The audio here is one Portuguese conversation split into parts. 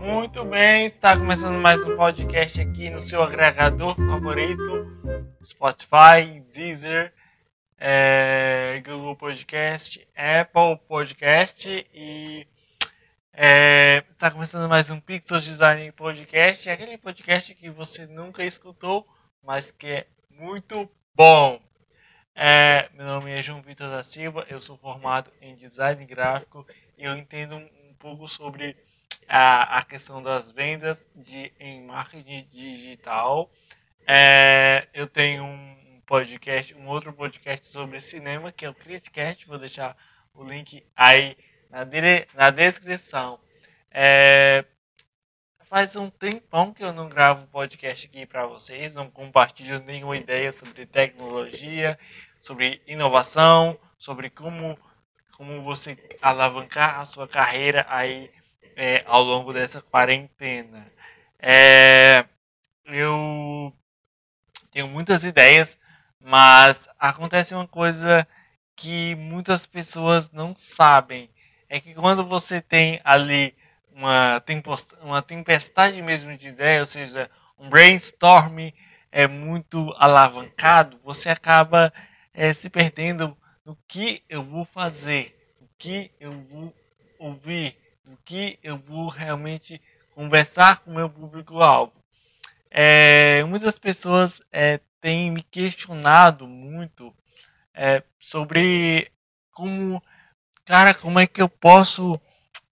Muito bem, está começando mais um podcast aqui no seu agregador favorito, Spotify, Deezer, é, Google Podcast, Apple Podcast e é, está começando mais um Pixel Design Podcast, aquele podcast que você nunca escutou, mas que é muito bom. É, meu nome é João Vitor da Silva, eu sou formado em design gráfico e eu entendo um pouco sobre a, a questão das vendas de, em marketing digital. É, eu tenho um podcast, um outro podcast sobre cinema, que é o Criticast, vou deixar o link aí na, dire, na descrição. É, faz um tempão que eu não gravo podcast aqui para vocês, não compartilho nenhuma ideia sobre tecnologia, sobre inovação, sobre como, como você alavancar a sua carreira aí é, ao longo dessa quarentena. É, eu tenho muitas ideias, mas acontece uma coisa que muitas pessoas não sabem. É que quando você tem ali uma, uma tempestade mesmo de ideias, ou seja, um brainstorm é muito alavancado, você acaba é, se perdendo no que eu vou fazer, o que eu vou ouvir, o que eu vou realmente conversar com o meu público-alvo. É, muitas pessoas é, têm me questionado muito é, sobre como, cara, como é que eu posso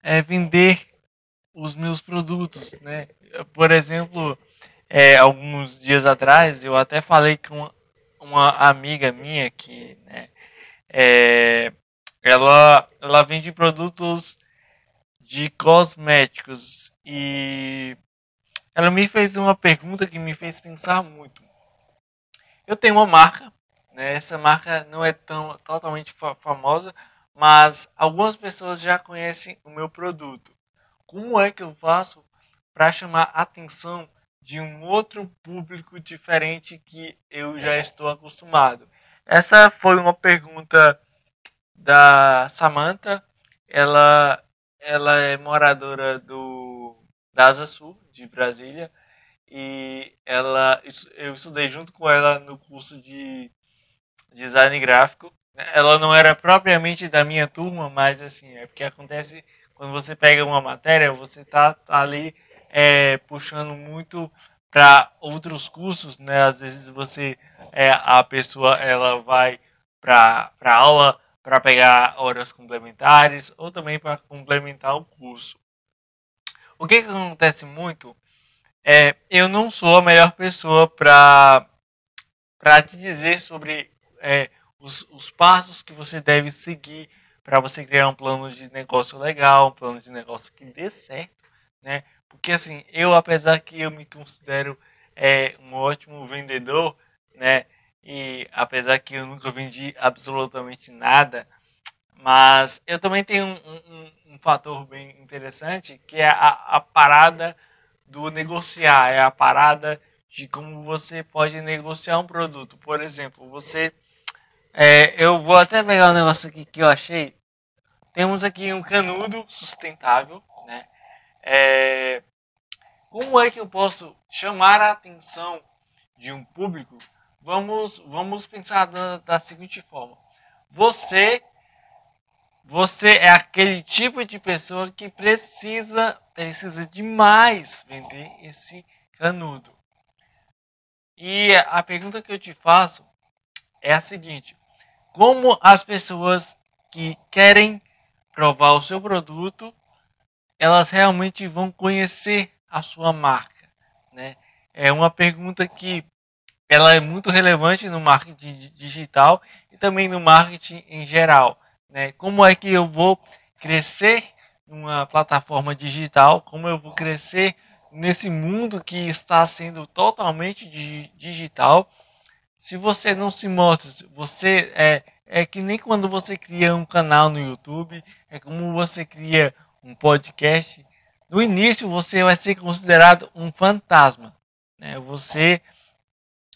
é, vender os meus produtos, né? Por exemplo, é, alguns dias atrás eu até falei com uma amiga minha que, né, é, ela, ela vende produtos de cosméticos e ela me fez uma pergunta que me fez pensar muito. Eu tenho uma marca, né? Essa marca não é tão totalmente famosa, mas algumas pessoas já conhecem o meu produto. Como é que eu faço para chamar a atenção de um outro público diferente que eu já estou acostumado? Essa foi uma pergunta da Samantha. Ela ela é moradora do da Asa Sul, de Brasília, e ela eu estudei junto com ela no curso de design gráfico. Ela não era propriamente da minha turma, mas assim, é porque acontece quando você pega uma matéria, você tá, tá ali é, puxando muito para outros cursos, né? Às vezes você é a pessoa ela vai para aula para pegar horas complementares ou também para complementar o curso. O que, que acontece muito é eu não sou a melhor pessoa para para te dizer sobre é, os, os passos que você deve seguir para você criar um plano de negócio legal, um plano de negócio que dê certo, né? Porque assim, eu apesar que eu me considero é, um ótimo vendedor, né? E apesar que eu nunca vendi absolutamente nada, mas eu também tenho um, um, um fator bem interessante que é a, a, parada do negociar, é a parada de como você pode negociar um produto. Por exemplo, você. É, eu vou até pegar um negócio aqui que eu achei. Temos aqui um canudo sustentável, né? É, como é que eu posso chamar a atenção de um público Vamos, vamos pensar da, da seguinte forma. Você você é aquele tipo de pessoa que precisa precisa demais vender esse canudo. E a pergunta que eu te faço é a seguinte: como as pessoas que querem provar o seu produto, elas realmente vão conhecer a sua marca, né? É uma pergunta que ela é muito relevante no marketing digital e também no marketing em geral. Né? Como é que eu vou crescer numa plataforma digital? Como eu vou crescer nesse mundo que está sendo totalmente digital? Se você não se mostra, você é, é que nem quando você cria um canal no YouTube, é como você cria um podcast. no início você vai ser considerado um fantasma. Né? Você,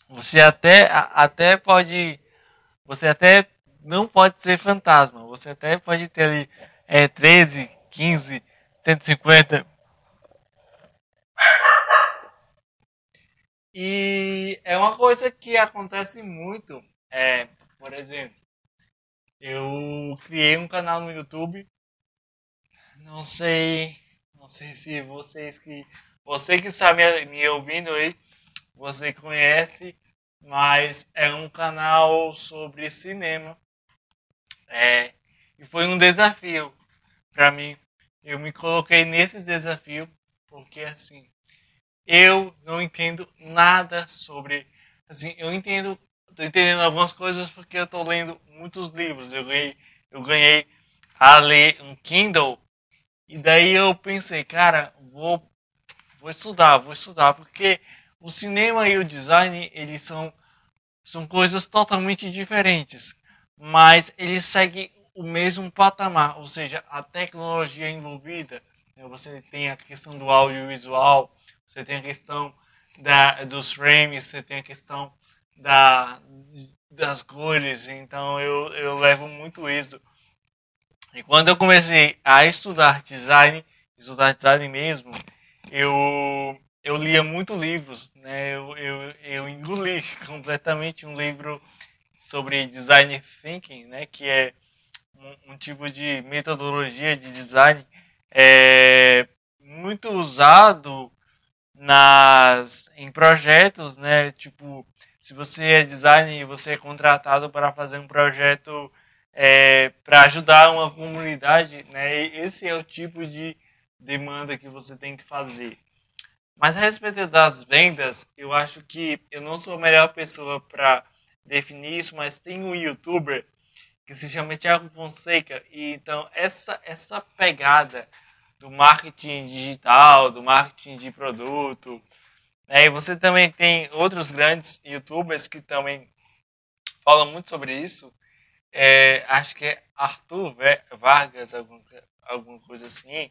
você até, até pode, você até não pode ser fantasma. Você até pode ter ali é, 13, 15, 150. E é uma coisa que acontece muito. É, por exemplo, eu criei um canal no YouTube. Não sei, não sei se vocês que você que está me, me ouvindo aí, você conhece, mas é um canal sobre cinema. É, e foi um desafio para mim. Eu me coloquei nesse desafio porque assim, eu não entendo nada sobre assim, eu entendo, tô entendendo algumas coisas porque eu tô lendo muitos livros. Eu ganhei, eu ganhei a ler um Kindle e daí eu pensei, cara, vou vou estudar, vou estudar porque o cinema e o design, eles são são coisas totalmente diferentes mas ele segue o mesmo patamar, ou seja, a tecnologia envolvida. Né? Você tem a questão do audiovisual, você tem a questão da, dos frames, você tem a questão da, das cores, então eu, eu levo muito isso. E quando eu comecei a estudar design, estudar design mesmo, eu, eu lia muito livros, né? eu, eu, eu engoli completamente um livro sobre design thinking, né, que é um, um tipo de metodologia de design é, muito usado nas em projetos, né, tipo se você é designer e você é contratado para fazer um projeto é, para ajudar uma comunidade, né, esse é o tipo de demanda que você tem que fazer. Mas a respeito das vendas, eu acho que eu não sou a melhor pessoa para definir isso, mas tem um youtuber que se chama Thiago Fonseca e então essa essa pegada do marketing digital, do marketing de produto, né? E você também tem outros grandes youtubers que também falam muito sobre isso. É, acho que é Arthur Vargas, alguma, alguma coisa assim.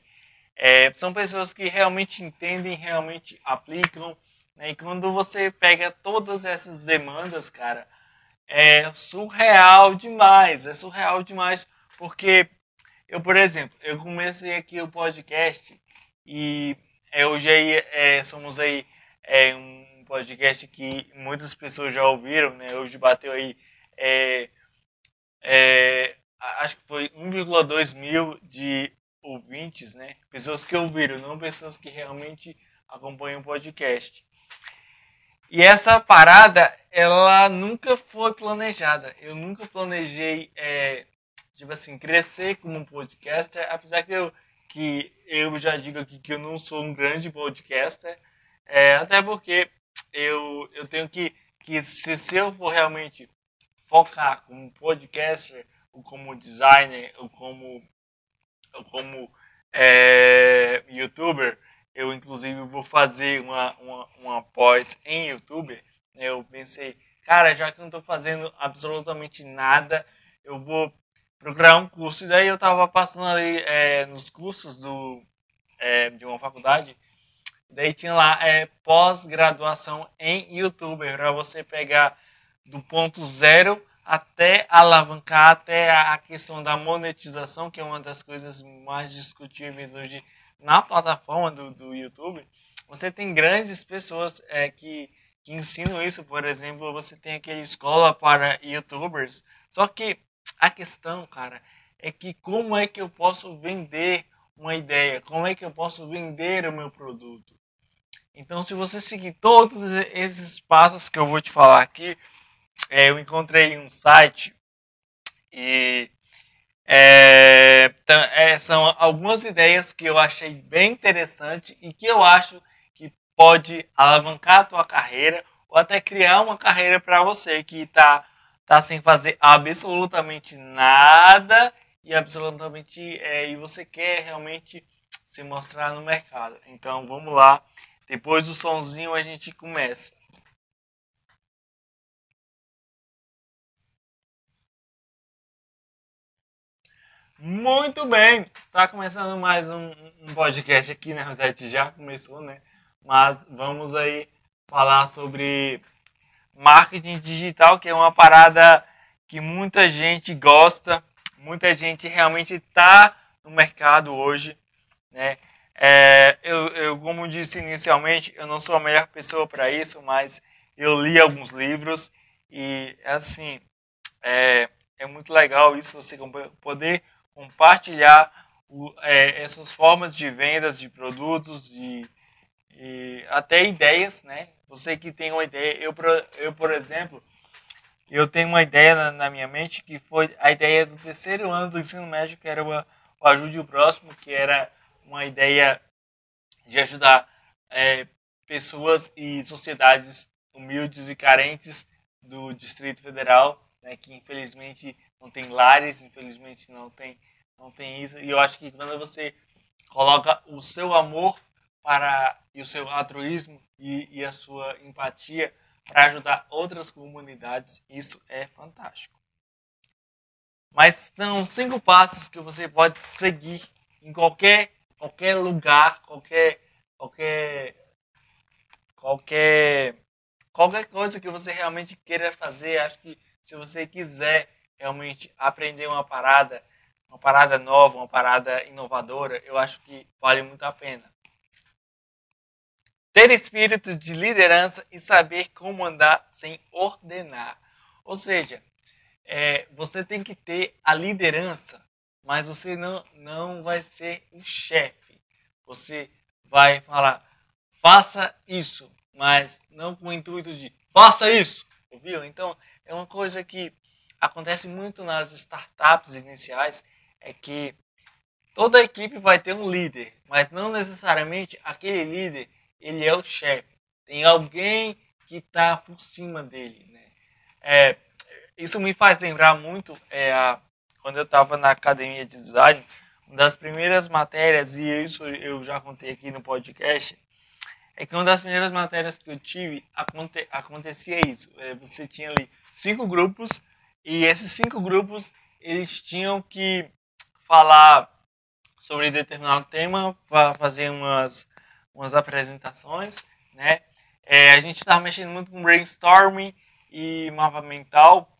É, são pessoas que realmente entendem, realmente aplicam. Né? E quando você pega todas essas demandas, cara, é surreal demais, é surreal demais, porque eu, por exemplo, eu comecei aqui o podcast e hoje aí é, somos aí é, um podcast que muitas pessoas já ouviram, né? Hoje bateu aí é, é, acho que foi 1,2 mil de ouvintes, né? Pessoas que ouviram, não pessoas que realmente acompanham o podcast. E essa parada, ela nunca foi planejada. Eu nunca planejei, é, tipo assim, crescer como um podcaster, apesar que eu, que eu já digo aqui que eu não sou um grande podcaster, é, até porque eu, eu tenho que, que se, se eu for realmente focar como podcaster, ou como designer, ou como, ou como é, youtuber, eu inclusive vou fazer uma, uma, uma pós em YouTube. Né? Eu pensei, cara, já que não estou fazendo absolutamente nada, eu vou procurar um curso. E daí eu estava passando ali é, nos cursos do, é, de uma faculdade. Daí tinha lá é, pós-graduação em YouTube, para você pegar do ponto zero até alavancar, até a questão da monetização, que é uma das coisas mais discutíveis hoje na plataforma do, do YouTube, você tem grandes pessoas é, que, que ensinam isso. Por exemplo, você tem aquele escola para YouTubers. Só que a questão, cara, é que como é que eu posso vender uma ideia? Como é que eu posso vender o meu produto? Então, se você seguir todos esses passos que eu vou te falar aqui, é, eu encontrei um site e é, então, é, são algumas ideias que eu achei bem interessante e que eu acho que pode alavancar a tua carreira ou até criar uma carreira para você que está tá sem fazer absolutamente nada e absolutamente é, e você quer realmente se mostrar no mercado. Então vamos lá. Depois do sonzinho a gente começa. Muito bem, está começando mais um, um, podcast aqui, na verdade já começou, né? Mas vamos aí falar sobre marketing digital, que é uma parada que muita gente gosta, muita gente realmente está no mercado hoje, né? É, eu, eu, como disse inicialmente, eu não sou a melhor pessoa para isso, mas eu li alguns livros e assim é, é muito legal isso você poder compartilhar o, é, essas formas de vendas de produtos, de e até ideias, né? Você que tem uma ideia, eu, eu por exemplo, eu tenho uma ideia na, na, minha mente que foi a ideia do terceiro ano do ensino médio, que era o, o Ajude o Próximo, que era uma ideia de ajudar é, pessoas e sociedades humildes e carentes do Distrito Federal, né, que infelizmente não tem lares, infelizmente não tem não tem isso. E eu acho que quando você coloca o seu amor para e o seu altruísmo e, e a sua empatia para ajudar outras comunidades, isso é fantástico. Mas são cinco passos que você pode seguir em qualquer qualquer lugar, qualquer qualquer qualquer qualquer coisa que você realmente queira fazer. Acho que se você quiser realmente aprender uma parada, uma parada nova, uma parada inovadora, eu acho que vale muito a pena. Ter espírito de liderança e saber como andar sem ordenar. Ou seja, é, você tem que ter a liderança, mas você não, não vai ser o chefe. Você vai falar, faça isso, mas não com o intuito de faça isso, ouviu? Então, é uma coisa que acontece muito nas startups iniciais é que toda equipe vai ter um líder, mas não necessariamente aquele líder ele é o chefe. Tem alguém que está por cima dele. Né? É, isso me faz lembrar muito é, a, quando eu estava na academia de design, uma das primeiras matérias, e isso eu já contei aqui no podcast, é que uma das primeiras matérias que eu tive aconte, acontecia isso. É, você tinha ali cinco grupos e esses cinco grupos eles tinham que falar sobre determinado tema, fazer umas, umas apresentações, né? É, a gente estava mexendo muito com brainstorming e mapa mental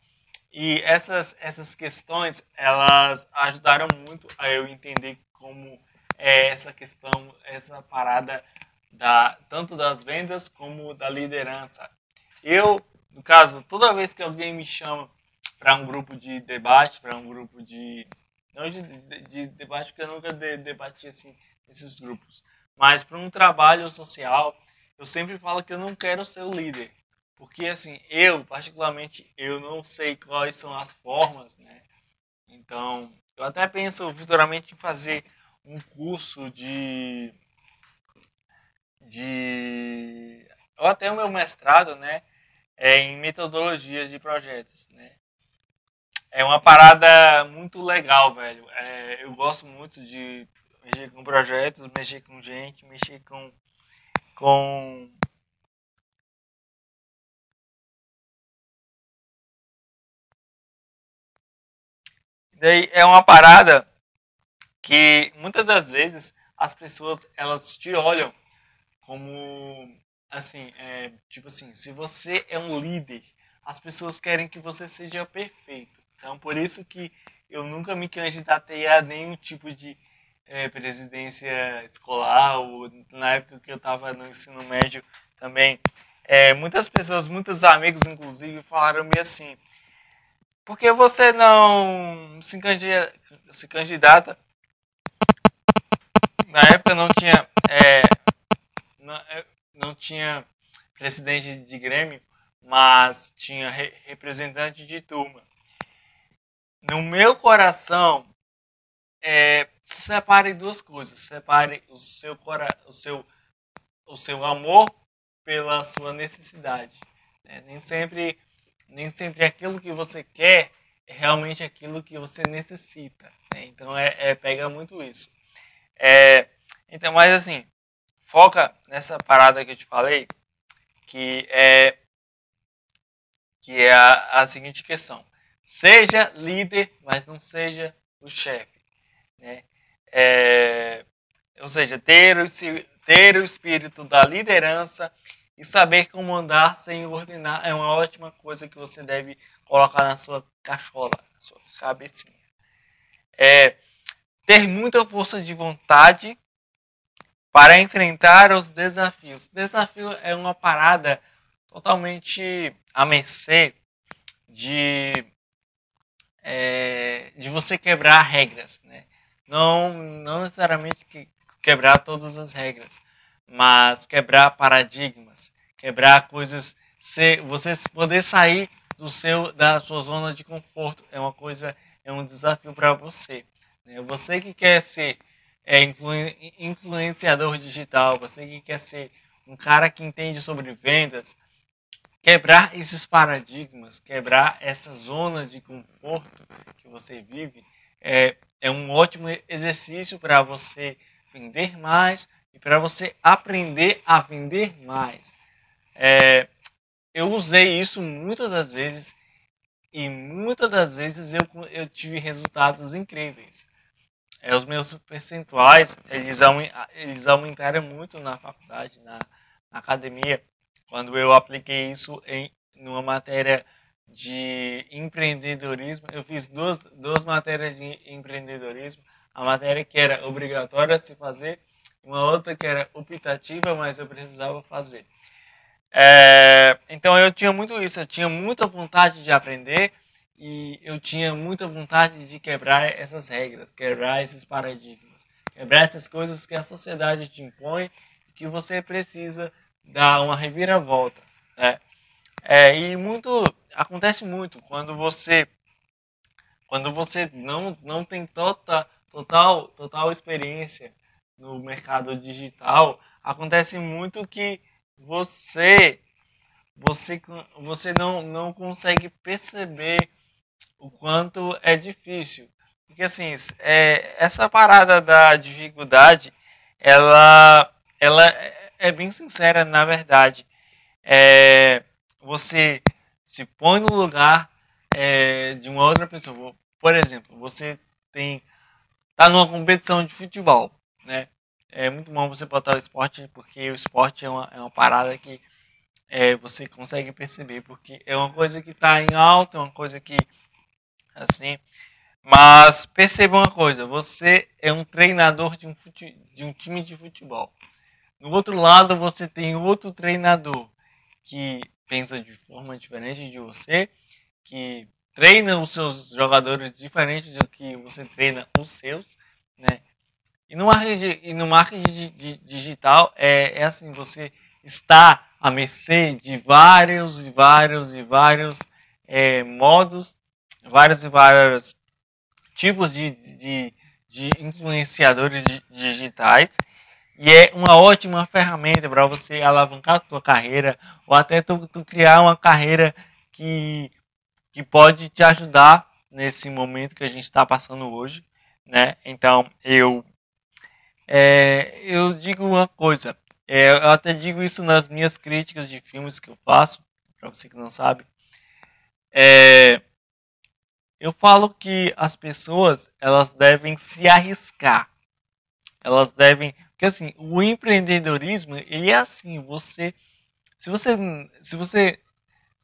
e essas, essas questões elas ajudaram muito a eu entender como é essa questão, essa parada da, tanto das vendas como da liderança. Eu, no caso, toda vez que alguém me chama para um grupo de debate, para um grupo de não de, de, de, debate, porque eu nunca de, debati assim nesses grupos. Mas para um trabalho social, eu sempre falo que eu não quero ser o líder. Porque assim, eu, particularmente, eu não sei quais são as formas, né? Então, eu até penso futuramente em fazer um curso de de ou até o meu mestrado, né, é em metodologias de projetos, né? é uma parada muito legal, velho. É, eu gosto muito de mexer com projetos, mexer com gente, mexer com. com Daí é uma parada que muitas das vezes as pessoas elas te olham como assim, é, tipo assim, se você é um líder, as pessoas querem que você seja perfeito. Então, por isso que eu nunca me candidatei a nenhum tipo de é, presidência escolar, ou na época que eu estava no ensino médio também. É, muitas pessoas, muitos amigos, inclusive, falaram-me assim: por que você não se candidata? Se candidata? Na época não tinha, é, não, é, não tinha presidente de Grêmio, mas tinha re, representante de turma no meu coração, é, separe duas coisas. Separe o seu, cora o seu, o seu amor pela sua necessidade. Né? Nem sempre, nem sempre aquilo que você quer é realmente aquilo que você necessita. Né? Então é, é, pega muito isso. É, então, mas assim, foca nessa parada que eu te falei, que é que é a, a seguinte questão. Seja líder, mas não seja o chefe. Né? É, ou seja, ter o, ter o espírito da liderança e saber comandar sem ordenar é uma ótima coisa que você deve colocar na sua cachola, na sua cabecinha. É, ter muita força de vontade para enfrentar os desafios. Desafio é uma parada totalmente a mercê de, é, de você quebrar regras, né? Não, não necessariamente que quebrar todas as regras, mas quebrar paradigmas, quebrar coisas, você poder sair do seu da sua zona de conforto é uma coisa, é um desafio para você. Né? Você que quer ser é, influ, influenciador digital, você que quer ser um cara que entende sobre vendas, quebrar esses paradigmas, quebrar essas zonas de conforto que você vive, é, é um ótimo exercício para você vender mais e para você aprender a vender mais. É, eu usei isso muitas das vezes e muitas das vezes eu, eu tive resultados incríveis. É, os meus percentuais eles, eles aumentaram muito na faculdade, na, na academia, quando eu apliquei isso em numa matéria de empreendedorismo. Eu fiz duas, duas matérias de empreendedorismo. A matéria que era obrigatória se fazer, uma outra que era optativa, mas eu precisava fazer. É, então eu tinha muito isso, eu tinha muita vontade de aprender e eu tinha muita vontade de quebrar essas regras, quebrar esses paradigmas, quebrar essas coisas que a sociedade te impõe que você precisa dar uma reviravolta. Né? É, e muito acontece muito quando você quando você não, não tem tota, total total experiência no mercado digital, acontece muito que você você você não, não consegue perceber o quanto é difícil. Porque assim, é, essa parada da dificuldade, ela, ela é bem sincera, na verdade. É, você se põe no lugar é, de uma outra pessoa. Por exemplo, você tem tá numa competição de futebol, né? É muito bom você botar o esporte, porque o esporte é uma, é uma parada que é, você consegue perceber, porque é uma coisa que está em alta, é uma coisa que assim. Mas perceba uma coisa, você é um treinador de um, fute, de um time de futebol. No outro lado, você tem outro treinador que pensa de forma diferente de você, que treina os seus jogadores diferente do que você treina os seus, né? E no marketing, e no marketing digital é, é assim, você está à mercê de vários e vários e vários é, modos vários e vários tipos de, de, de influenciadores digitais e é uma ótima ferramenta para você alavancar a sua carreira ou até tu, tu, criar uma carreira que, que pode te ajudar nesse momento que a gente está passando hoje, né? Então eu é, eu digo uma coisa, é, eu até digo isso nas minhas críticas de filmes que eu faço, para você que não sabe. É, eu falo que as pessoas elas devem se arriscar. Elas devem, porque assim, o empreendedorismo, ele é assim, você se você se você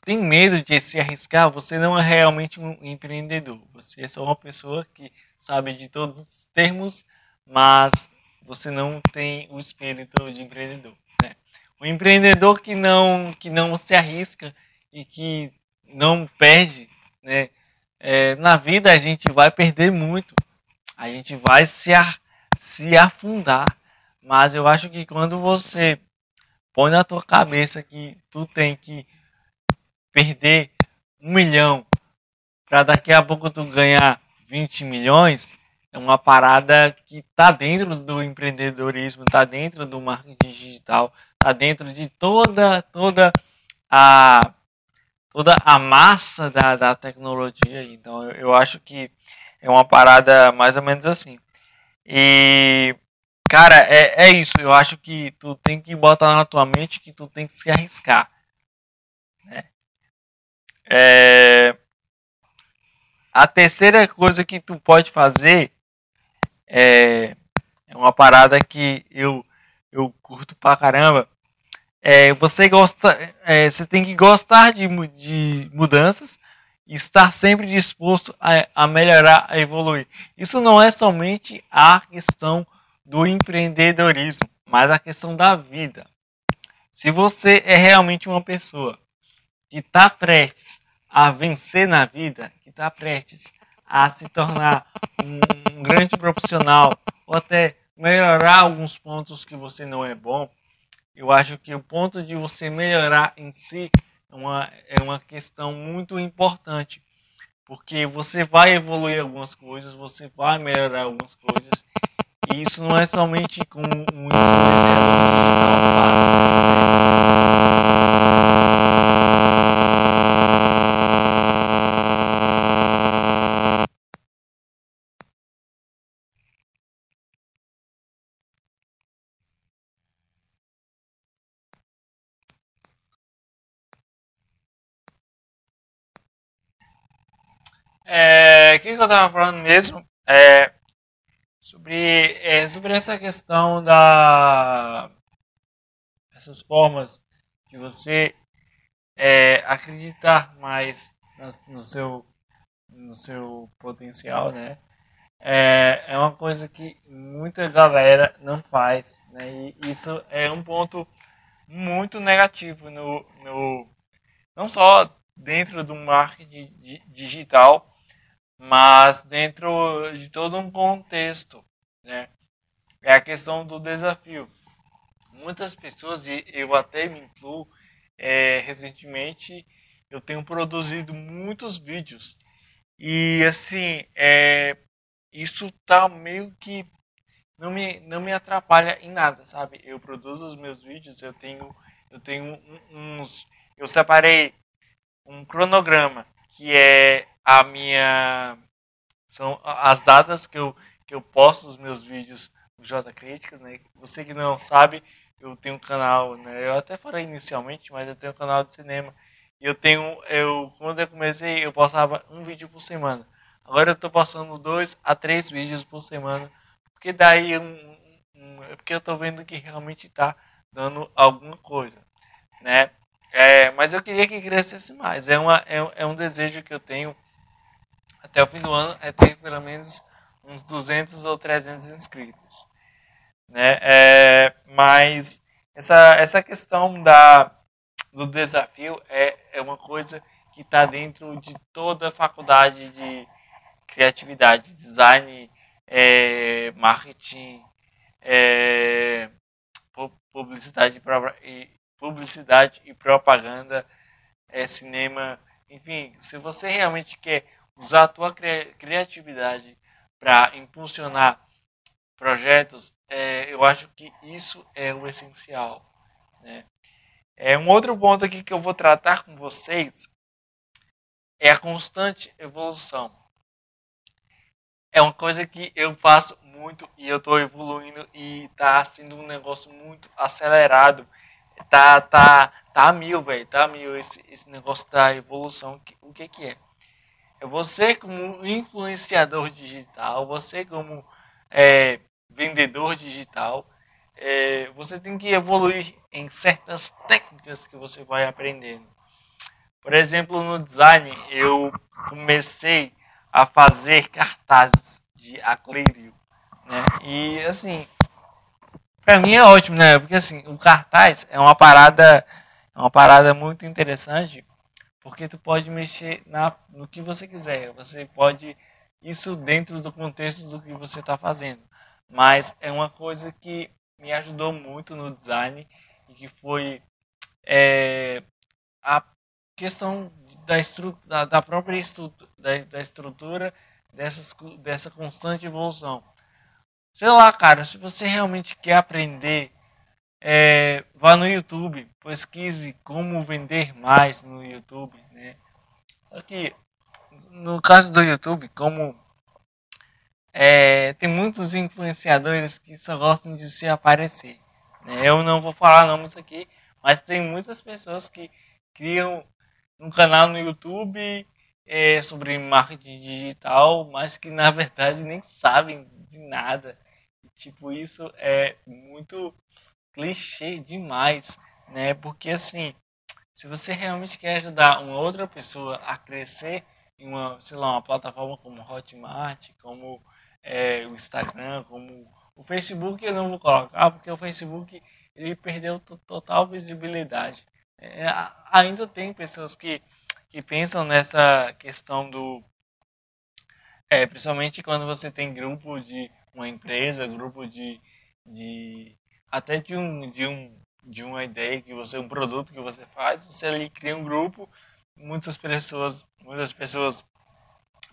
tem medo de se arriscar, você não é realmente um empreendedor. Você é só uma pessoa que sabe de todos os termos, mas você não tem o espírito de empreendedor. Né? O empreendedor que não que não se arrisca e que não perde, né? é, na vida a gente vai perder muito, a gente vai se, a, se afundar. Mas eu acho que quando você põe na tua cabeça que tu tem que perder um milhão para daqui a pouco tu ganhar 20 milhões, é uma parada que está dentro do empreendedorismo, está dentro do marketing digital, está dentro de toda toda a toda a massa da, da tecnologia. Então eu, eu acho que é uma parada mais ou menos assim. E cara, é, é isso. Eu acho que tu tem que botar na tua mente que tu tem que se arriscar. Né? É... A terceira coisa que tu pode fazer é, é uma parada que eu, eu curto pra caramba. É, você gosta, é, você tem que gostar de, de mudanças e estar sempre disposto a, a melhorar, a evoluir. Isso não é somente a questão do empreendedorismo, mas a questão da vida. Se você é realmente uma pessoa que está prestes a vencer na vida, que está prestes a se tornar um, grande profissional ou até melhorar alguns pontos que você não é bom, eu acho que o ponto de você melhorar em si é uma, é uma questão muito importante. Porque você vai evoluir algumas coisas, você vai melhorar algumas coisas. Isso não é somente com um É, o que, que eu tava falando mesmo? É, sobre, é, sobre essa questão da. essas formas de você é, acreditar mais no seu, no seu potencial, né? É, é uma coisa que muita galera não faz, né? E isso é um ponto muito negativo no, no não só dentro do marketing digital, mas dentro de todo um contexto, né? É a questão do desafio. Muitas pessoas, e eu até me incluo, é, recentemente eu tenho produzido muitos vídeos e assim, é, isso tá meio que não me, não me atrapalha em nada, sabe? Eu produzo os meus vídeos, eu tenho, eu tenho uns, eu separei um cronograma que é a minha são as datas que eu que eu posto os meus vídeos no J Críticas, né? Você que não sabe, eu tenho um canal, né? Eu até falei inicialmente, mas eu tenho um canal de cinema. Eu tenho eu quando eu comecei, eu postava um vídeo por semana. Agora eu estou postando dois a três vídeos por semana, porque daí um, é porque eu estou vendo que realmente está dando alguma coisa, né? É, mas eu queria que crescesse mais. É, uma, é, é um desejo que eu tenho até o fim do ano é ter pelo menos uns 200 ou 300 inscritos. Né? É, mas essa, essa questão da, do desafio é, é uma coisa que está dentro de toda a faculdade de criatividade, design, é, marketing, é, publicidade e, publicidade e propaganda, é, cinema, enfim, se você realmente quer usar a tua cri criatividade para impulsionar projetos, é, eu acho que isso é o essencial. Né? É um outro ponto aqui que eu vou tratar com vocês é a constante evolução. É uma coisa que eu faço muito e eu estou evoluindo e está sendo um negócio muito acelerado. Tá, tá, tá mil, velho, tá mil esse, esse negócio da evolução. O que que é? É você como influenciador digital, você como é, vendedor digital, é, você tem que evoluir em certas técnicas que você vai aprendendo. Por exemplo, no design, eu comecei a fazer cartazes de acrílico, né? E assim, para mim é ótimo, né? Porque assim, o cartaz é uma parada, é uma parada muito interessante porque tu pode mexer na, no que você quiser. Você pode isso dentro do contexto do que você está fazendo. Mas é uma coisa que me ajudou muito no design e que foi é, a questão da, da, da própria estrutura, da, da estrutura dessas, dessa constante evolução. Sei lá, cara, se você realmente quer aprender é, vá no YouTube, pesquise como vender mais no YouTube, né? Aqui, no caso do YouTube, como é, tem muitos influenciadores que só gostam de se aparecer. Né? Eu não vou falar nomes aqui, mas tem muitas pessoas que criam um canal no YouTube é, sobre marketing digital, mas que na verdade nem sabem de nada. Tipo, isso é muito clichê demais, né? Porque assim, se você realmente quer ajudar uma outra pessoa a crescer em uma, sei lá, uma plataforma como Hotmart, como é, o Instagram, como o Facebook, eu não vou colocar, porque o Facebook ele perdeu total visibilidade. É, ainda tem pessoas que, que pensam nessa questão do. É, principalmente quando você tem grupo de uma empresa, grupo de. de até de um, de um de uma ideia que você um produto que você faz você ali cria um grupo muitas pessoas muitas pessoas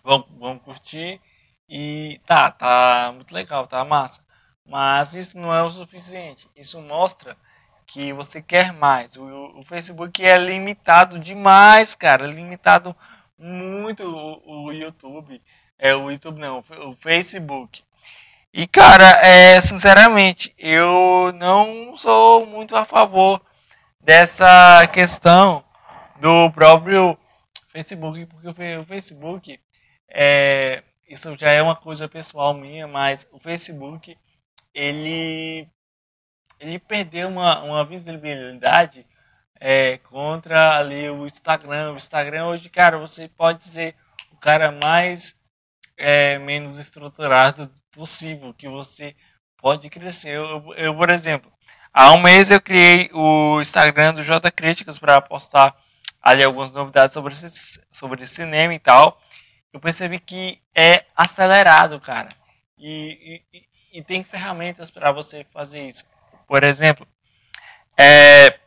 vão, vão curtir e tá tá muito legal tá massa mas isso não é o suficiente isso mostra que você quer mais. O, o Facebook é limitado demais, cara. Limitado muito o, o YouTube. É o YouTube não, o Facebook. E cara, é, sinceramente, eu não sou muito a favor dessa questão do próprio Facebook, porque o Facebook é, isso já é uma coisa pessoal minha, mas o Facebook ele ele perdeu uma, uma visibilidade é, contra ali o Instagram. O Instagram hoje, cara, você pode ser o cara mais é, menos estruturado possível que você pode crescer. Eu, eu, por exemplo, há um mês eu criei o Instagram do J Críticas para postar ali algumas novidades sobre, sobre cinema e tal. Eu percebi que é acelerado, cara. E, e, e tem ferramentas para você fazer isso. Por exemplo, é,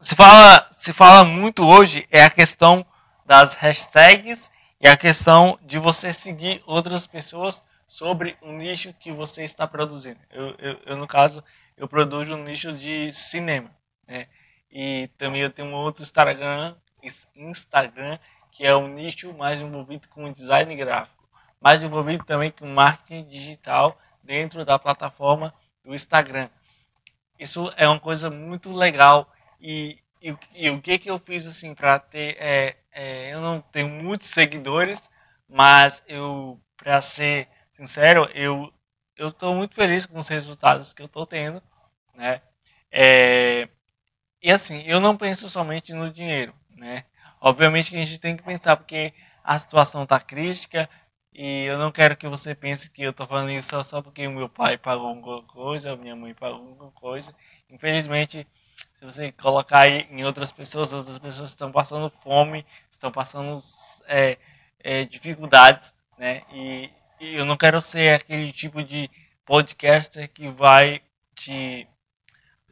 se, fala, se fala muito hoje é a questão das hashtags e a questão de você seguir outras pessoas sobre o nicho que você está produzindo. Eu, eu, eu no caso, eu produzo um nicho de cinema. Né? E também eu tenho outro Instagram, Instagram que é um nicho mais envolvido com design gráfico, mais envolvido também com marketing digital dentro da plataforma do Instagram. Isso é uma coisa muito legal e, e, e o que que eu fiz assim para ter é, é, eu não tenho muitos seguidores, mas eu para ser sincero eu eu muito feliz com os resultados que eu estou tendo, né? É, e assim eu não penso somente no dinheiro, né? Obviamente que a gente tem que pensar porque a situação está crítica e eu não quero que você pense que eu estou falando isso só porque meu pai pagou alguma coisa, ou minha mãe pagou alguma coisa. Infelizmente, se você colocar aí em outras pessoas, outras pessoas estão passando fome, estão passando é, é, dificuldades, né? E, eu não quero ser aquele tipo de podcaster que vai te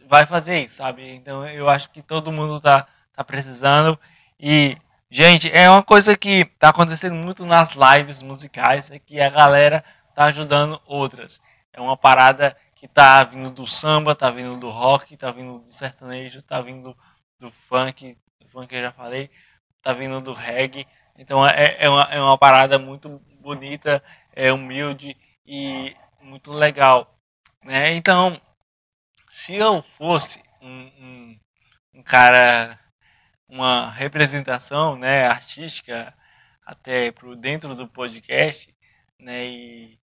vai fazer isso, sabe? Então eu acho que todo mundo tá, tá precisando e Gente, é uma coisa que está acontecendo muito nas lives musicais, é que a galera tá ajudando outras. É uma parada que tá vindo do samba, tá vindo do rock, tá vindo do sertanejo, tá vindo do funk, do funk eu já falei, tá vindo do reggae. Então é, é, uma, é uma parada muito bonita, é humilde e muito legal. Né? Então, se eu fosse um, um, um cara uma representação né, artística até pro dentro do podcast, né? E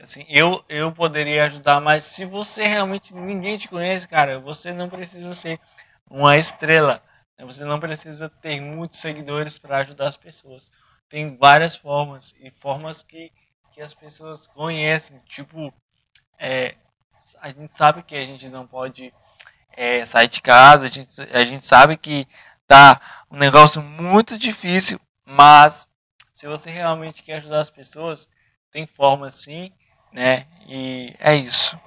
assim, eu eu poderia ajudar, mas se você realmente ninguém te conhece, cara, você não precisa ser uma estrela, né? você não precisa ter muitos seguidores para ajudar as pessoas. Tem várias formas e formas que que as pessoas conhecem, tipo é, a gente sabe que a gente não pode é, sair de casa, a gente, a gente sabe que tá um negócio muito difícil, mas se você realmente quer ajudar as pessoas, tem forma sim, né? E é isso.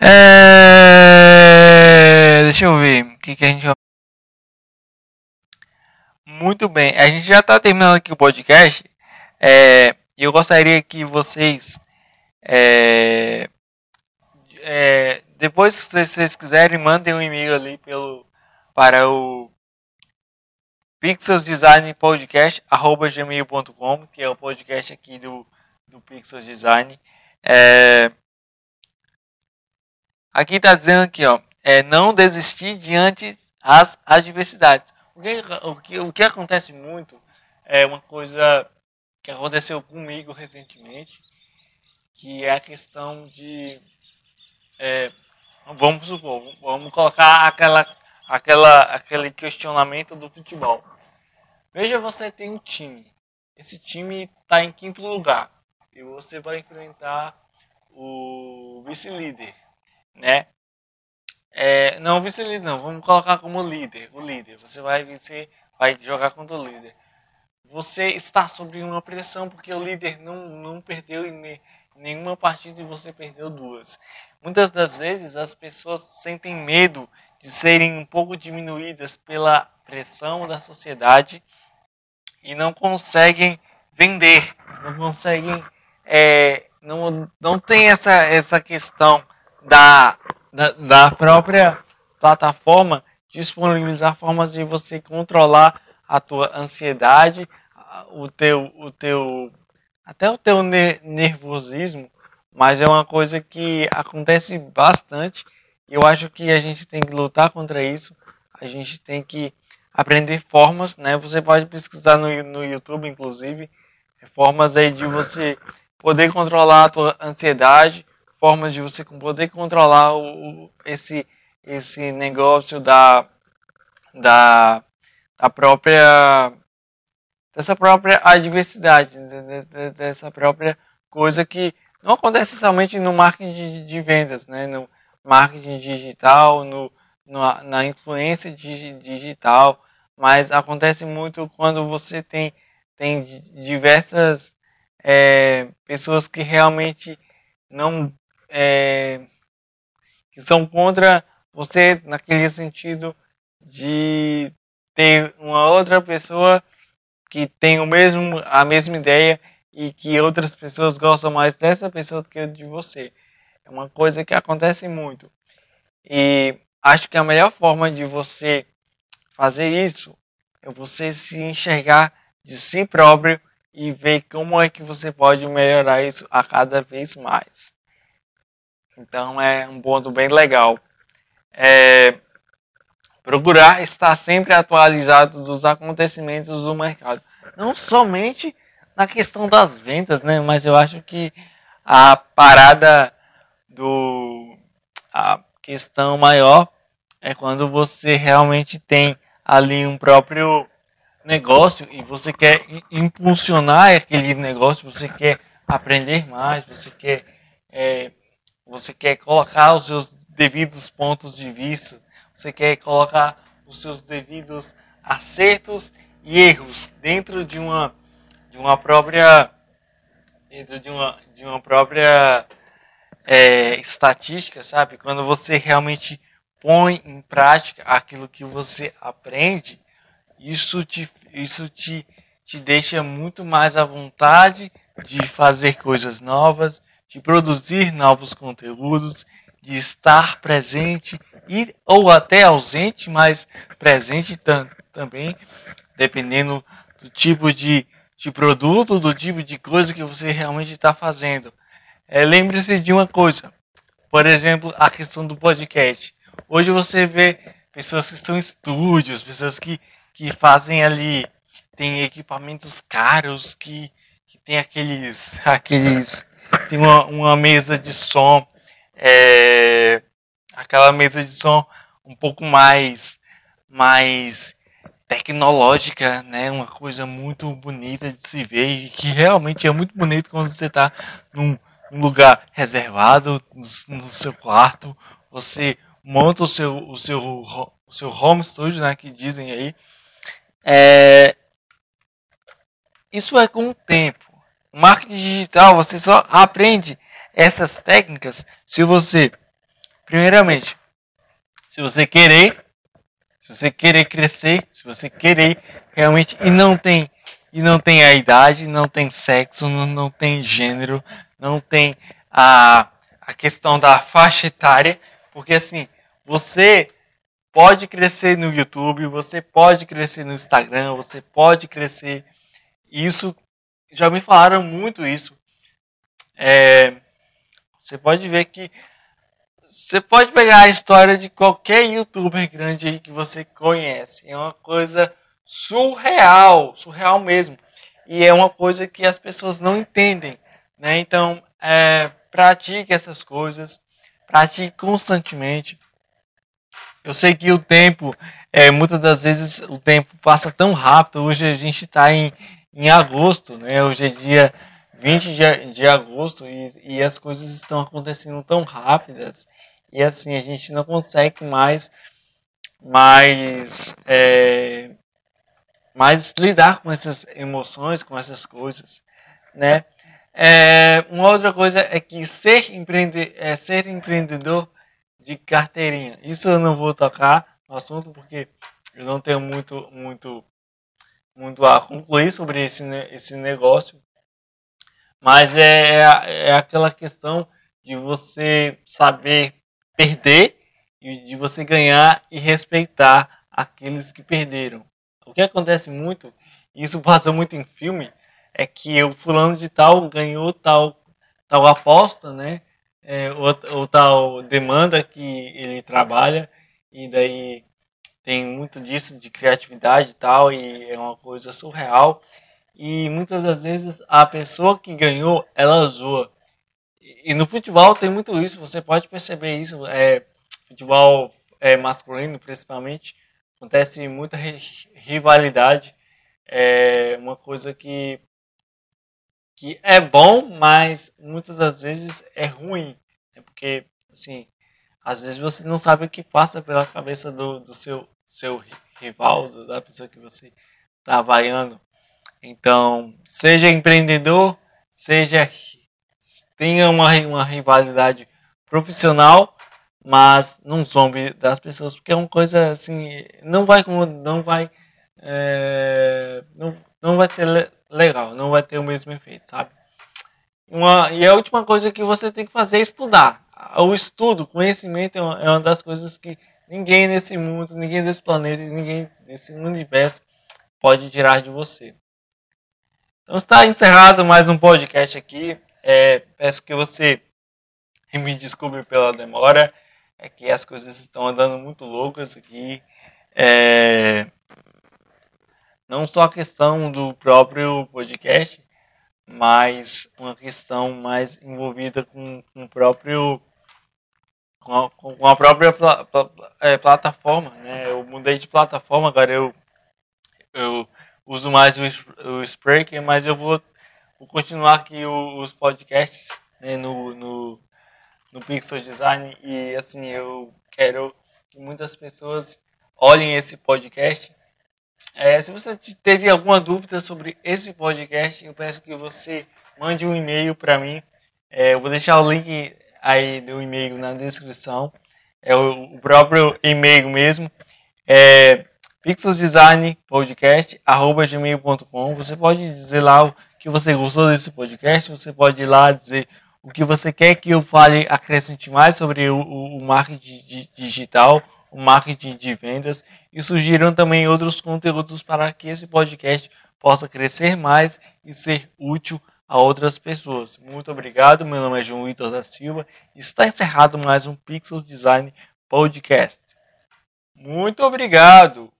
É... Deixa eu ver o que, que a gente vai. Muito bem, a gente já está terminando aqui o podcast. É, eu gostaria que vocês, é, é, depois, se vocês quiserem, mandem um e-mail ali pelo para o pixelsdesignpodcast.gmail.com, que é o podcast aqui do, do Pixels Design. É, aqui está dizendo aqui, ó, é não desistir diante as adversidades. O que, o que, o que acontece muito é uma coisa que aconteceu comigo recentemente, que é a questão de. É, vamos supor, vamos colocar aquela, aquela, aquele questionamento do futebol. Veja, você tem um time. Esse time está em quinto lugar. E você vai enfrentar o vice-líder, né? É, não, vice-líder não, vamos colocar como líder, o líder. Você vai vencer, vai jogar contra o líder. Você está sob uma pressão porque o líder não, não perdeu em nenhuma partida e você perdeu duas. Muitas das vezes as pessoas sentem medo de serem um pouco diminuídas pela pressão da sociedade e não conseguem vender, não conseguem, é, não, não tem essa, essa questão da, da, da própria plataforma disponibilizar formas de você controlar a tua ansiedade, o teu, o teu, até o teu nervosismo, mas é uma coisa que acontece bastante. Eu acho que a gente tem que lutar contra isso. A gente tem que aprender formas, né? Você pode pesquisar no, no YouTube, inclusive, formas aí de você poder controlar a tua ansiedade, formas de você poder controlar o, esse, esse negócio da, da, da própria dessa própria adversidade, dessa própria coisa que não acontece somente no marketing de, de vendas, né? no marketing digital, no, no, na influência digital, mas acontece muito quando você tem, tem diversas é, pessoas que realmente não é, que são contra você naquele sentido de ter uma outra pessoa que tem o mesmo a mesma ideia e que outras pessoas gostam mais dessa pessoa do que de você. É uma coisa que acontece muito. E acho que a melhor forma de você fazer isso é você se enxergar de si próprio e ver como é que você pode melhorar isso a cada vez mais. Então é um ponto bem legal. É, procurar estar sempre atualizado dos acontecimentos do mercado. Não somente na questão das vendas, né? Mas eu acho que a parada do. a questão maior é quando você realmente tem ali um próprio negócio e você quer impulsionar aquele negócio, você quer aprender mais, você quer, é, você quer colocar os seus devidos pontos de vista, você quer colocar os seus devidos acertos e erros dentro de uma de uma própria dentro de uma de uma própria é, estatística, sabe? Quando você realmente põe em prática aquilo que você aprende, isso te, isso te, te deixa muito mais à vontade de fazer coisas novas, de produzir novos conteúdos, de estar presente e, ou até ausente, mas presente tam, também, dependendo do tipo de, de produto, do tipo de coisa que você realmente está fazendo. É, Lembre-se de uma coisa, por exemplo, a questão do podcast. Hoje você vê pessoas que estão em estúdios, pessoas que, que fazem ali, tem equipamentos caros, que, que tem aqueles, aqueles, tem uma, uma mesa de som, é, aquela mesa de som um pouco mais, mais tecnológica, né? Uma coisa muito bonita de se ver e que realmente é muito bonito quando você está num, num lugar reservado no, no seu quarto, você monta o seu, o seu, o seu home studio, né, que dizem aí. É, isso é com o tempo. Marketing digital, você só aprende essas técnicas se você, primeiramente, se você querer, se você querer crescer, se você querer realmente e não tem e não tem a idade, não tem sexo, não, não tem gênero, não tem a, a questão da faixa etária, porque assim, você pode crescer no YouTube, você pode crescer no Instagram, você pode crescer. Isso já me falaram muito isso. É, você pode ver que você pode pegar a história de qualquer youtuber grande aí que você conhece. É uma coisa surreal, surreal mesmo. E é uma coisa que as pessoas não entendem. Né? Então, é, pratique essas coisas, pratique constantemente. Eu sei que o tempo, é, muitas das vezes, o tempo passa tão rápido. Hoje a gente está em, em agosto, né? hoje é dia 20 de, de agosto e, e as coisas estão acontecendo tão rápidas e assim a gente não consegue mais mais é, mais lidar com essas emoções com essas coisas né? É, uma outra coisa é que ser empreende, é, ser empreendedor de carteirinha. Isso eu não vou tocar no assunto porque eu não tenho muito muito muito a concluir sobre esse, esse negócio mas é, é, é aquela questão de você saber perder e de você ganhar e respeitar aqueles que perderam. O que acontece muito, e isso passa muito em filme, é que o fulano de tal ganhou tal, tal aposta, né? É, ou, ou tal demanda que ele trabalha, e daí tem muito disso de criatividade e tal, e é uma coisa surreal e muitas das vezes a pessoa que ganhou, ela zoa. E no futebol tem muito isso, você pode perceber isso, é, futebol é, masculino principalmente, acontece muita rivalidade, é uma coisa que, que é bom, mas muitas das vezes é ruim, né? porque assim, às vezes você não sabe o que passa pela cabeça do, do seu, seu rival, da pessoa que você está vaiando. Então, seja empreendedor, seja tenha uma, uma rivalidade profissional, mas não zombe das pessoas, porque é uma coisa assim, não vai não vai é, não, não vai ser legal, não vai ter o mesmo efeito, sabe? Uma, e a última coisa que você tem que fazer é estudar. O estudo, conhecimento é uma, é uma das coisas que ninguém nesse mundo, ninguém desse planeta, ninguém desse universo pode tirar de você. Então está encerrado mais um podcast aqui. É, peço que você me desculpe pela demora. É que as coisas estão andando muito loucas aqui. É, não só a questão do próprio podcast, mas uma questão mais envolvida com, com o próprio com a, com a própria é, plataforma, né? Eu mudei de plataforma, agora eu eu uso mais o, o Spreaker, mas eu vou, vou continuar aqui os podcasts né, no, no, no Pixel Design e assim eu quero que muitas pessoas olhem esse podcast. É, se você teve alguma dúvida sobre esse podcast, eu peço que você mande um e-mail para mim. É, eu vou deixar o link aí do e-mail na descrição. É o, o próprio e-mail mesmo. É, pixelsdesignpodcast.gmail.com Você pode dizer lá o que você gostou desse podcast, você pode ir lá dizer o que você quer que eu fale, acrescente mais sobre o, o, marketing digital, o marketing de vendas e sugiram também outros conteúdos para que esse podcast possa crescer mais e ser útil a outras pessoas. Muito obrigado, meu nome é João Vitor da Silva está encerrado mais um Pixels Design Podcast. Muito obrigado!